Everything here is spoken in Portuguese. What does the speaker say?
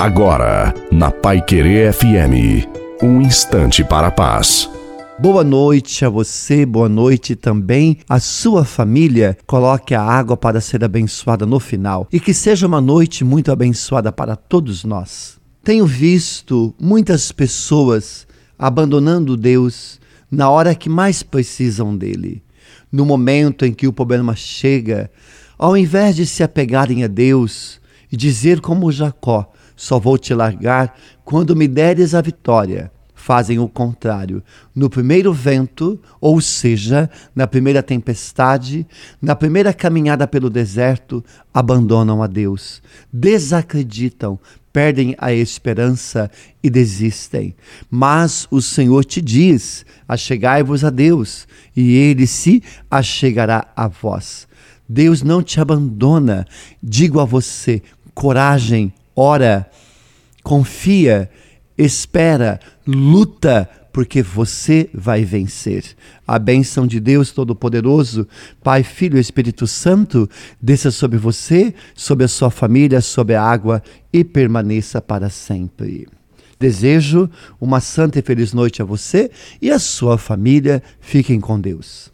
Agora, na Pai Querer FM, um instante para a paz. Boa noite a você, boa noite também à sua família. Coloque a água para ser abençoada no final e que seja uma noite muito abençoada para todos nós. Tenho visto muitas pessoas abandonando Deus na hora que mais precisam dele. No momento em que o problema chega, ao invés de se apegarem a Deus e dizer como Jacó, só vou te largar quando me deres a vitória. Fazem o contrário. No primeiro vento, ou seja, na primeira tempestade, na primeira caminhada pelo deserto, abandonam a Deus, desacreditam, perdem a esperança e desistem. Mas o Senhor te diz: achegai-vos a Deus, e ele se achegará a vós. Deus não te abandona. Digo a você: coragem, ora, confia, espera, luta, porque você vai vencer. A bênção de Deus Todo-Poderoso, Pai, Filho e Espírito Santo, desça sobre você, sobre a sua família, sobre a água e permaneça para sempre. Desejo uma santa e feliz noite a você e a sua família. Fiquem com Deus.